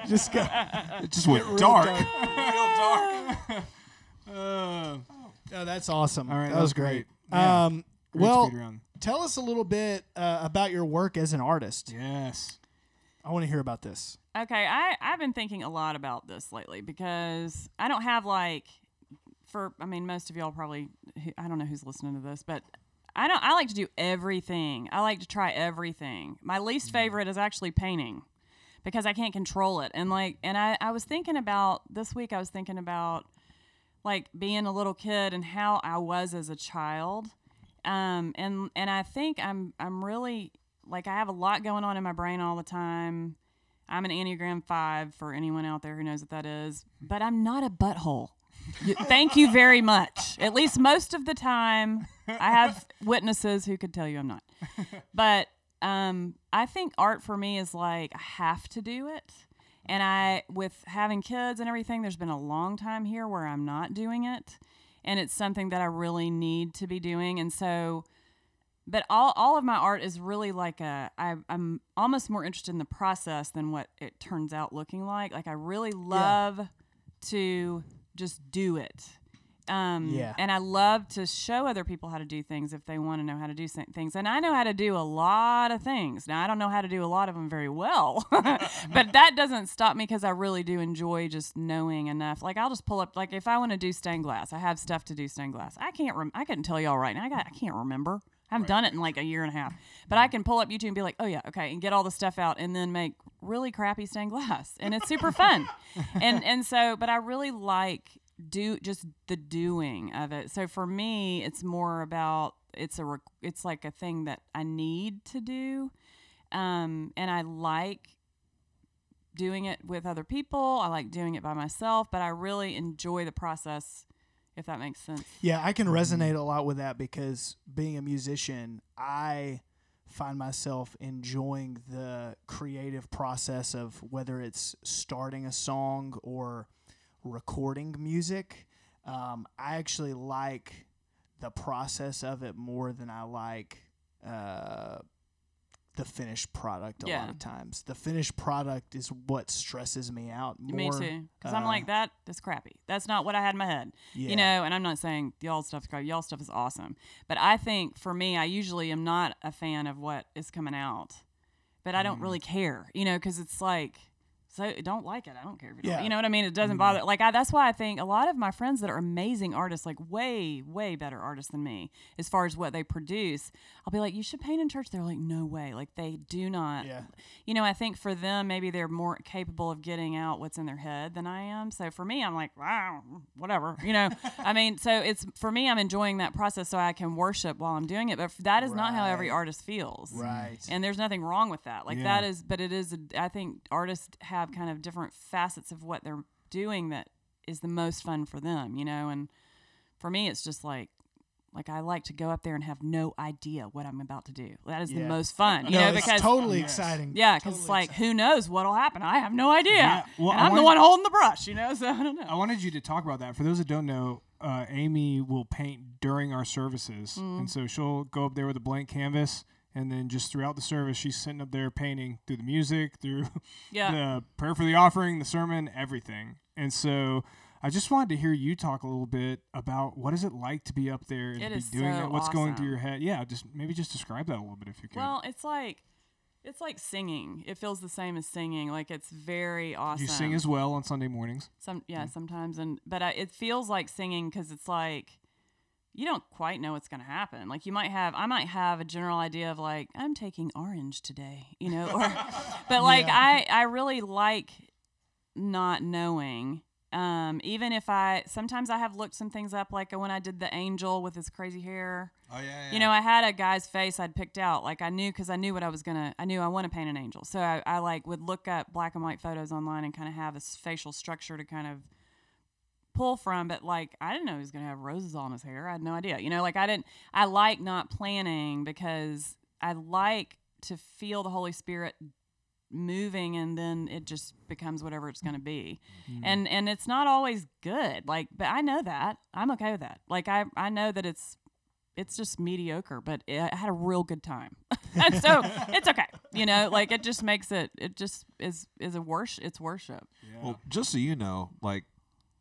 just go. It just went real dark. dark. Uh, Oh, that's awesome. All right, that, that was was great. great. Yeah. Um, great well, speed round. tell us a little bit uh, about your work as an artist. Yes. I want to hear about this. Okay, I I've been thinking a lot about this lately because I don't have like for I mean most of y'all probably I don't know who's listening to this, but I don't I like to do everything. I like to try everything. My least favorite is actually painting because I can't control it. And like and I I was thinking about this week I was thinking about like being a little kid and how I was as a child. Um, and and I think I'm I'm really like I have a lot going on in my brain all the time. I'm an Enneagram five for anyone out there who knows what that is, but I'm not a butthole. Thank you very much. At least most of the time, I have witnesses who could tell you I'm not. But um, I think art for me is like I have to do it. And I, with having kids and everything, there's been a long time here where I'm not doing it. And it's something that I really need to be doing. And so, but all, all of my art is really like a, I, I'm almost more interested in the process than what it turns out looking like. Like, I really love to just do it. Um, Yeah. And I love to show other people how to do things if they want to know how to do sa- things. And I know how to do a lot of things. Now, I don't know how to do a lot of them very well, but that doesn't stop me because I really do enjoy just knowing enough. Like, I'll just pull up, like, if I want to do stained glass, I have stuff to do stained glass. I can't, rem- I couldn't tell y'all right now. I, got, I can't remember. I haven't done it in like a year and a half, but I can pull up YouTube and be like, oh yeah, okay, and get all the stuff out and then make really crappy stained glass, and it's super fun. and and so, but I really like do just the doing of it. So for me, it's more about it's a rec- it's like a thing that I need to do, um, and I like doing it with other people. I like doing it by myself, but I really enjoy the process. If that makes sense. Yeah, I can resonate a lot with that because being a musician, I find myself enjoying the creative process of whether it's starting a song or recording music. Um, I actually like the process of it more than I like uh, the finished product a lot of times. The finished product is what stresses me out more. Me too. Because I'm uh, like, that is crappy. That's not what I had in my head. Yeah. You know, and I'm not saying y'all stuff's crappy. Y'all stuff is awesome. But I think for me, I usually am not a fan of what is coming out. But I Mm. don't really care, you know, because it's like so don't like it. I don't care if you Yeah. don't. You know what I mean? It doesn't mm-hmm. bother. Like I, that's why I think a lot of my friends that are amazing artists, like way, way better artists than me, as far as what they produce, I'll be like, you should paint in church. They're like, no way. Like they do not. Yeah. You know, I think for them, maybe they're more capable of getting out what's in their head than I am. So for me, I'm like, wow, whatever. You know, I mean, so it's for me, I'm enjoying that process so I can worship while I'm doing it. But that is not how every artist feels. Right. And there's nothing wrong with that. Like Yeah. that is, but it is. A, I think artists have kind of different facets of what they're doing that is the most fun for them. You know, and for me, it's just like. Like I like to go up there and have no idea what I'm about to do. That is Yeah. the most fun, you no, know, it's because totally Yes. exciting. yeah, because Totally it's like exciting. who knows what'll happen? I have no idea. Yeah, well, and I I'm the one holding the brush, you know. So I don't know. I wanted you to talk about that. For those that don't know, uh, Amy will paint during our services, Mm. and so she'll go up there with a blank canvas, and then just throughout the service, she's sitting up there painting through the music, through Yeah. the prayer for the offering, the sermon, everything. And so, I just wanted to hear you talk a little bit about what is it like to be up there and It be doing so that. What's going through your head? Yeah, just maybe just describe that a little bit if you could. Well, it's like it's like singing. It feels the same as singing. Like it's very awesome. you sing as well on Sunday mornings. Some yeah, sometimes and but I, it feels like singing because it's like you don't quite know what's going to happen. Like you might have, I might have a general idea of like I'm taking orange today, you know, or but like I I really like not knowing. Um, even if I sometimes I have looked some things up, like when I did the angel with his crazy hair. Oh yeah, You know, I had a guy's face I'd picked out. Like I knew because I knew what I was gonna. I knew I want to paint an angel, so I, I like would look up black and white photos online and kind of have a facial structure to kind of pull from. But like I didn't know he was gonna have roses on his hair. I had no idea. You know, like I didn't. I like not planning because I like to feel the Holy Spirit moving and then it just becomes whatever it's going to be mm-hmm. and and it's not always good like but i know that i'm okay with that like i i know that it's it's just mediocre but it, i had a real good time and so it's okay you know like it just makes it it just is is a worship it's worship Well, just so you know, like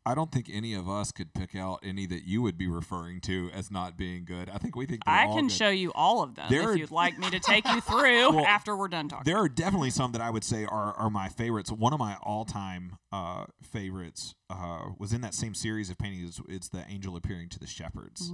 I don't think any of us could pick out any that you would be referring to as not being good. I think we think i all can good. show you all of them There are- if you'd like me to take you through Well, after we're done talking There are definitely some that I would say are, are my favorites. One of my all time uh, favorites uh, was in that same series of paintings. It's the angel appearing to the shepherds.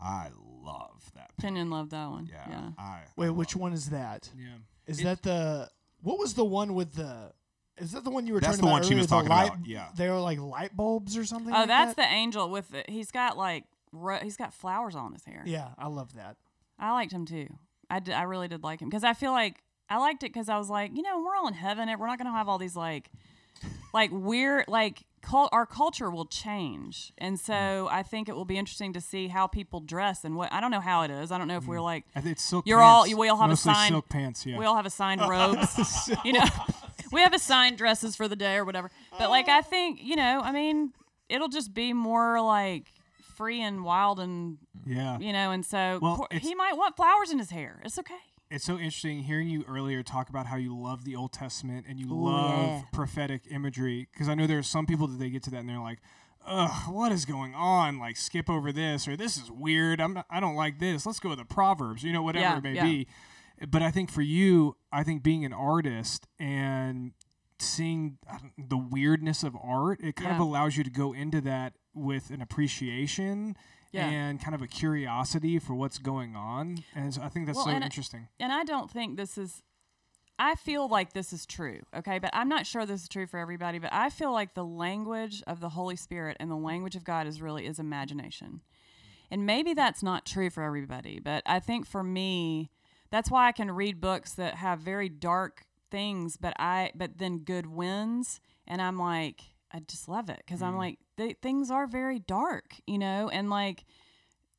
I love that. painting. Kenyon loved that one Yeah, yeah I Wait, I which one is that? Yeah. Is that the what was the one with the? Is that the one you were That's talking the about one she was the talking light, about, yeah. they were like light bulbs or something. oh like that's that? the angel with the, he's got like ro- he's got flowers on his hair Yeah, I love that. I liked him too. I, did, I really did like him because I feel like I liked it because I was like, you know, we're all in heaven. and We're not gonna have all these like, like weird like cult. Our culture will change, and so mm. I think it will be interesting to see how people dress and what. I don't know how it is. I don't know if we're mm. like it's silk You're all- we all have a Mostly sign- silk pants, yeah. we all have assigned robes. you know, we have assigned dresses for the day or whatever. But like I think you know, I mean, it'll just be more like free and wild and yeah. you know, and so Well, poor- he might want flowers in his hair. It's okay. it's so interesting hearing you earlier talk about how you love the Old Testament and you Ooh, love yeah. prophetic imagery. Because I know there are some people that they get to that and they're like, "Ugh, what is going on? Like, skip over this or this is weird. I'm not, I don't like this. Let's go to the Proverbs. You know, whatever Yeah, it may yeah. be." But I think for you, I think being an artist and seeing the weirdness of art, it kind of allows you to go into that with an appreciation. Yeah. And kind of a curiosity for what's going on, and so I think that's Well, so and I- interesting. and I don't think this is I feel like this is true, okay? But I'm not sure this is true for everybody, but I feel like the language of the Holy Spirit and the language of God is really is imagination. And maybe that's not true for everybody, but I think for me, that's why I can read books that have very dark things, but I but then good wins and I'm like I just love it because I'm mm. like they, things are very dark, you know, and like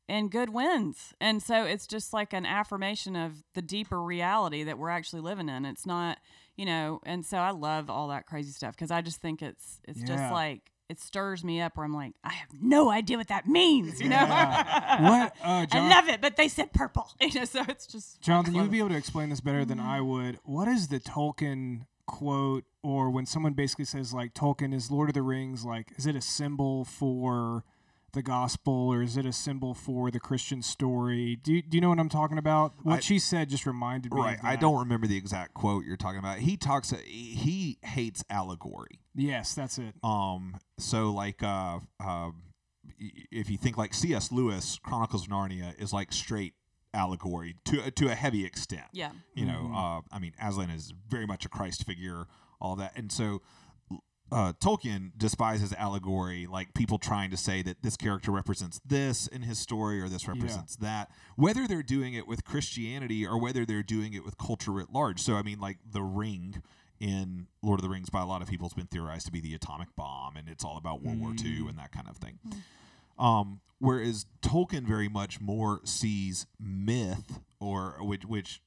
and good wins. And so it's just like an affirmation of the deeper reality that we're actually living in. It's not, you know, and so I love all that crazy stuff because I just think it's it's Yeah. just like it stirs me up where I'm like, I have no idea what that means, you know. what, uh, John, I love it, but they said purple, you know. So it's just Jonathan, You would be able to explain this better than I would. What is the Tolkien quote, or when someone basically says like Tolkien is Lord of the Rings, like is it a symbol for the gospel or is it a symbol for the Christian story? Do you, do you know what I'm talking about? What I- she said just reminded me. Right. Of I don't remember the exact quote you're talking about. He talks. He hates allegory. Yes, that's it. Um. So like, uh, uh, if you think like C.S. Lewis, Chronicles of Narnia is like straight allegory to to a heavy extent. Yeah. You know, uh, I mean, Aslan is very much a Christ figure, all that, and so. Uh, Tolkien despises allegory, like people trying to say that this character represents this in his story or this represents that, whether they're doing it with Christianity or whether they're doing it with culture at large. So, I mean, like the ring in Lord of the Rings by a lot of people has been theorized to be the atomic bomb, and it's all about World War II and that kind of thing. Um, whereas Tolkien very much more sees myth, or which, which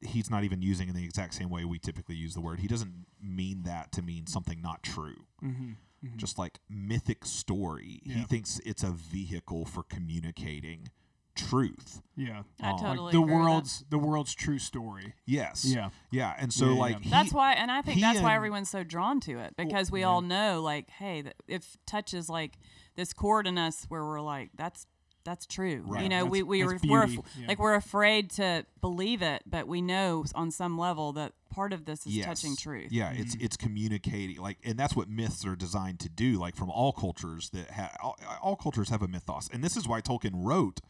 he's not even using in the exact same way we typically use the word. He doesn't mean that to mean something not true. Mm-hmm. Just like mythic story, he thinks it's a vehicle for communicating truth. Yeah. I Um, totally the agree with that. world's the world's true story. Yes. Yeah. Yeah. And so, Yeah, yeah, like, yeah. he- That's why, and I think that's why everyone's so drawn to it because we all know, like, hey, th- if touches like this chord in us, where we're like, that's that's true. Right. You know, we That's- we that's are we're af- yeah. like we're afraid to believe it, but we know on some level that part of this is touching truth. Yeah, it's mm-hmm. it's communicating like, and that's what myths are designed to do. Like from all cultures that ha- all, all cultures have a mythos, and this is why Tolkien wrote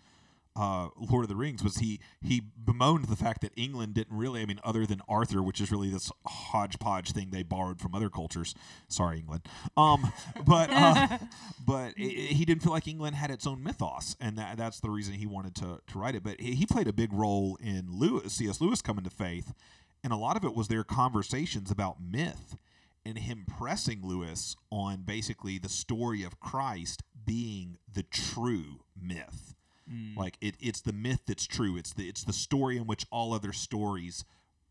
uh, Lord of the Rings. Was he he bemoaned the fact that England didn't really, I mean, other than Arthur, which is really this hodgepodge thing they borrowed from other cultures. Sorry, England. Um, but uh, but i i- he didn't feel like England had its own mythos, and that, that's the reason he wanted to to write it. But he, he played a big role in Lewis, C.S. Lewis coming to faith, and a lot of it was their conversations about myth and him pressing Lewis on basically the story of Christ being the true myth. Mm. Like it, it's the myth that's true. It's the it's the story in which all other stories,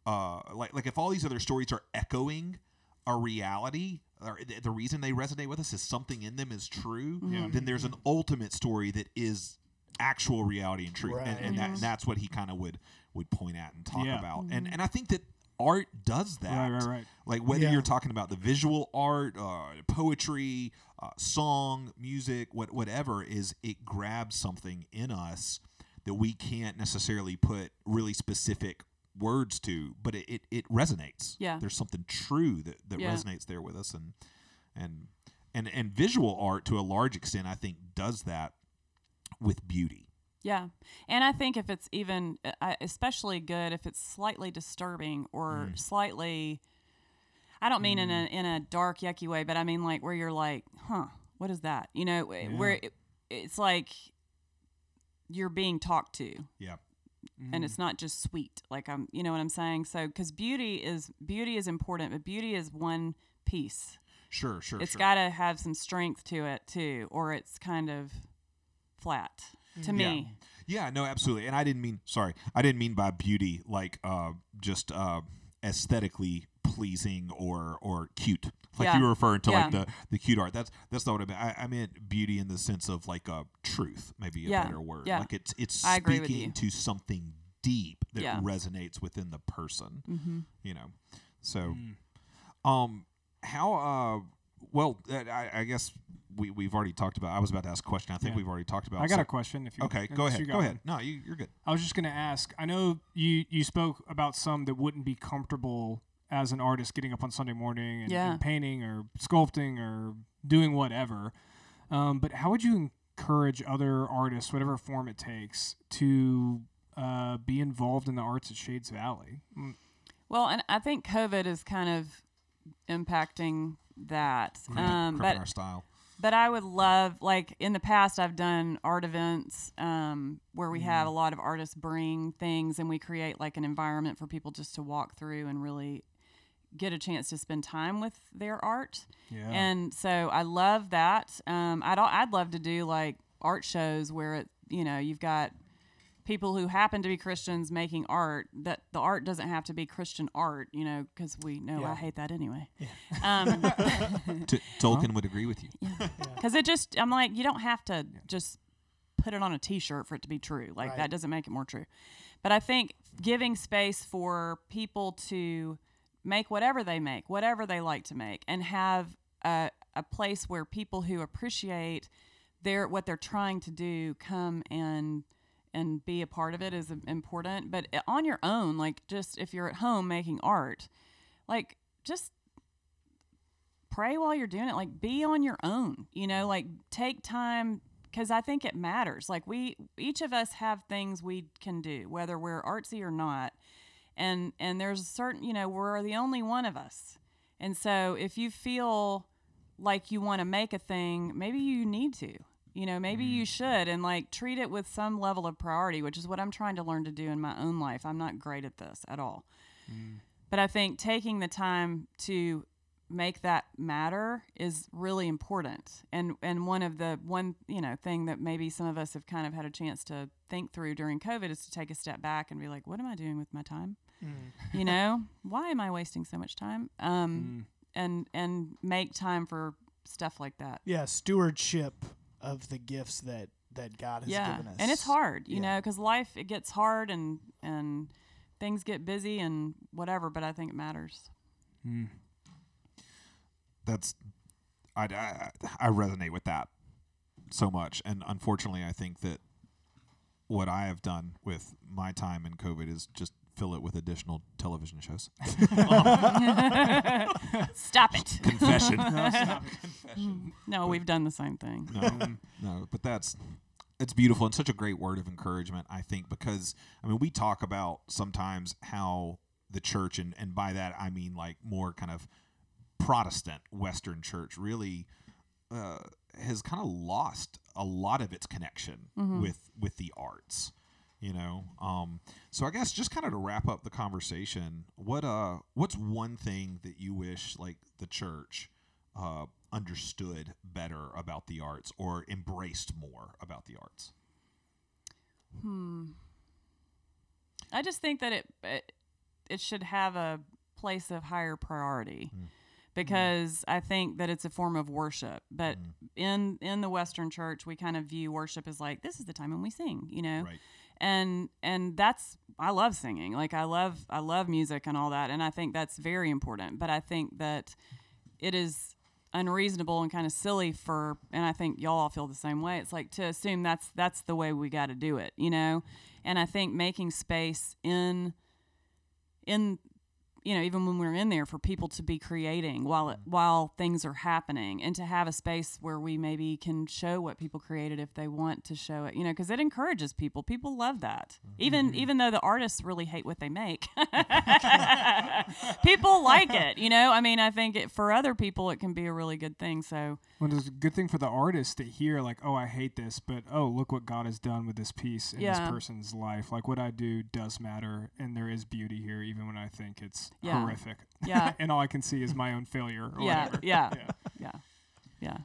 uh, like like if all these other stories are echoing a reality, or the, the reason they resonate with us is something in them is true. Mm-hmm. Yeah. Then there's an mm-hmm. ultimate story that is actual reality and truth, and, and, that, and that's what he kind of would would point at and talk Yeah. about. And mm-hmm. and I think that art does that. Right, right, right. Like whether Yeah. you're talking about the visual art, uh, poetry, uh, song, music, what whatever is, it grabs something in us that we can't necessarily put really specific words to, but it, it, it resonates. Yeah. there's something true that, that Yeah. resonates there with us, and and and and visual art to a large extent, I think, does that with beauty. Yeah. And I think if it's even, uh, especially good if it's slightly disturbing or Mm. slightly, I don't mean in a in a dark yucky way, but I mean like where you're like, huh, what is that? You know, where it, it's like you're being talked to, Yeah, and it's not just sweet. Like I'm, you know what I'm saying? So because beauty is beauty is important, but beauty is one piece. sure, sure. It's sure. got to have some strength to it too, or it's kind of flat to me. Yeah, no, absolutely. And I didn't mean sorry, I didn't mean by beauty like uh just uh aesthetically pleasing or or cute. Like Yeah. you were referring to like the the cute art. That's that's not what I meant. I, I meant beauty in the sense of like a truth, maybe a Yeah, better word. yeah. Like it's it's I speaking to something deep that Yeah. resonates within the person. Mm-hmm. You know. So um how uh well uh, I, I guess we, we've already talked about I was about to ask a question. I think Yeah. we've already talked about I got so- a question. If you Okay, unless go you ahead. got Go one. ahead. No, you, you're good. I was just going to ask. I know you you spoke about some that wouldn't be comfortable as an artist getting up on Sunday morning and, Yeah. and painting or sculpting or doing whatever. Um, but how would you encourage other artists, whatever form it takes, to uh, be involved in the arts at Shades Valley? Mm, Well, and I think COVID is kind of impacting that. Um, but our style. but I would love, like in the past, I've done art events um, where we Mm. have a lot of artists bring things, and we create like an environment for people just to walk through and really get a chance to spend time with their art. Yeah. And so I love that. Um, I'd I'd love to do like art shows where it you know you've got people who happen to be Christians making art. That the art doesn't have to be Christian art, you know, because we know I hate that anyway. Um, T- Tolkien would agree with you. because it just I'm like you don't have to just put it on a T-shirt for it to be true. Like Right. that doesn't make it more true. But I think giving space for people to make whatever they make, whatever they like to make, and have a, a place where people who appreciate they're what they're trying to do come and and be a part of it is important. But uh, on your own, like just if you're at home making art, like just pray while you're doing it. Like be on your own, you know, like take time because I think it matters. Like we each of us have things we can do, whether we're artsy or not. And and there's a certain, you know, we're the only one of us. And so if you feel like you want to make a thing, maybe you need to. You know, maybe you mm-hmm. should and like treat it with some level of priority, which is what I'm trying to learn to do in my own life. I'm not great at this at all. Mm. But I think taking the time to make that matter is really important. And and one of the one, you know, thing that maybe some of us have kind of had a chance to think through during COVID is to take a step back and be like, what am I doing with my time? Mm. You know, why am I wasting so much time? Um mm. and and make time for stuff like that. Yeah, stewardship of the gifts that that God has yeah given us. and it's hard you Yeah. know because life it gets hard and and things get busy and whatever but i think it matters hmm. that's I, I I resonate with that so much, and unfortunately, I think that what I have done with my time in COVID is just fill it with additional television shows. stop it Confession. no we've done the same thing no, no, but that's it's beautiful and such a great word of encouragement. I think because I mean we talk about sometimes how the church and and by that I mean like more kind of Protestant Western church really uh, has kind of lost a lot of its connection with with the arts. You know, um, so I guess just kind of to wrap up the conversation, what uh, what's one thing that you wish like the church uh, understood better about the arts or embraced more about the arts? Hmm. I just think that it it, it should have a place of higher priority because i think that it's a form of worship but in in the western church we kind of view worship as like this is the time when we sing you know Right. And and that's i love singing. Like i love i love music and all that and i think that's very important but i think that it is unreasonable and kind of silly for and i think y'all all feel the same way. It's like to assume that's that's the way we got to do it you know? And i think making space in in you know even when we're in there for people to be creating while it, mm-hmm. while things are happening and to have a space where we maybe can show what people created if they want to show it you know because it encourages people. People love that. Mm-hmm. Even mm-hmm. even though the artists really hate what they make. People like it you know? I mean i think it, for other people it can be a really good thing so. Well, it's a good thing for the artist to hear, like, oh, I hate this, but oh, look what God has done with this piece in Yeah. this person's life. Like, what I do does matter, and there is beauty here, even when I think it's Yeah. horrific. Yeah. and all I can see is my own failure. Or yeah whatever. yeah Yeah. yeah yeah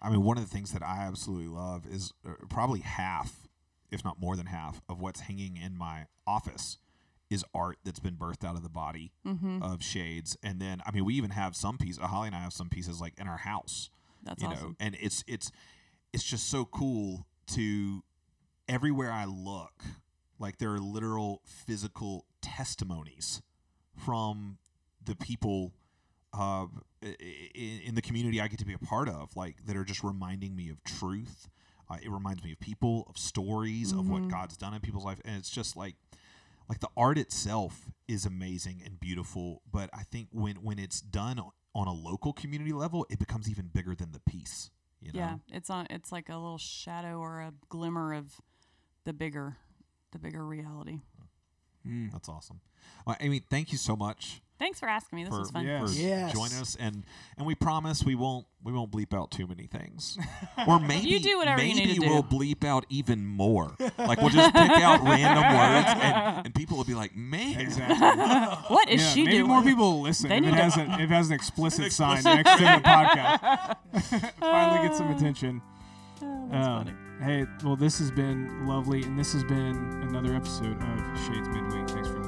I mean, one of the things that I absolutely love is uh, probably half, if not more than half, of what's hanging in my office is art that's been birthed out of the body of shades. And then, I mean, we even have some pieces. Holly and I have some pieces like in our house. That's you know, awesome. and it's it's it's just so cool to everywhere I look, like there are literal physical testimonies from the people uh, i- i- in the community I get to be a part of, like that are just reminding me of truth. Uh, it reminds me of people, of stories, of what God's done in people's life, and it's just like, like the art itself is amazing and beautiful. But I think when when it's done on- on a local community level, it becomes even bigger than the piece. You know? yeah it's on it's like a little shadow or a glimmer of the bigger the bigger reality that's awesome. Well, Amy, thank you so much thanks for asking me this for, was fun Yeah. for Yes. joining us, and and we promise we won't we won't bleep out too many things, or maybe You do whatever you maybe need to we'll bleep out even more. Like we'll just pick out random words, and, and people will be like, "Man, Exactly. what is yeah, she maybe doing more people will listen They if it need to- has, a, if it has an explicit sign next to the podcast. Finally get some attention. Oh, that's Um, funny. Hey, well, this has been lovely, and this has been another episode of Shades Midweek. Thanks for listening.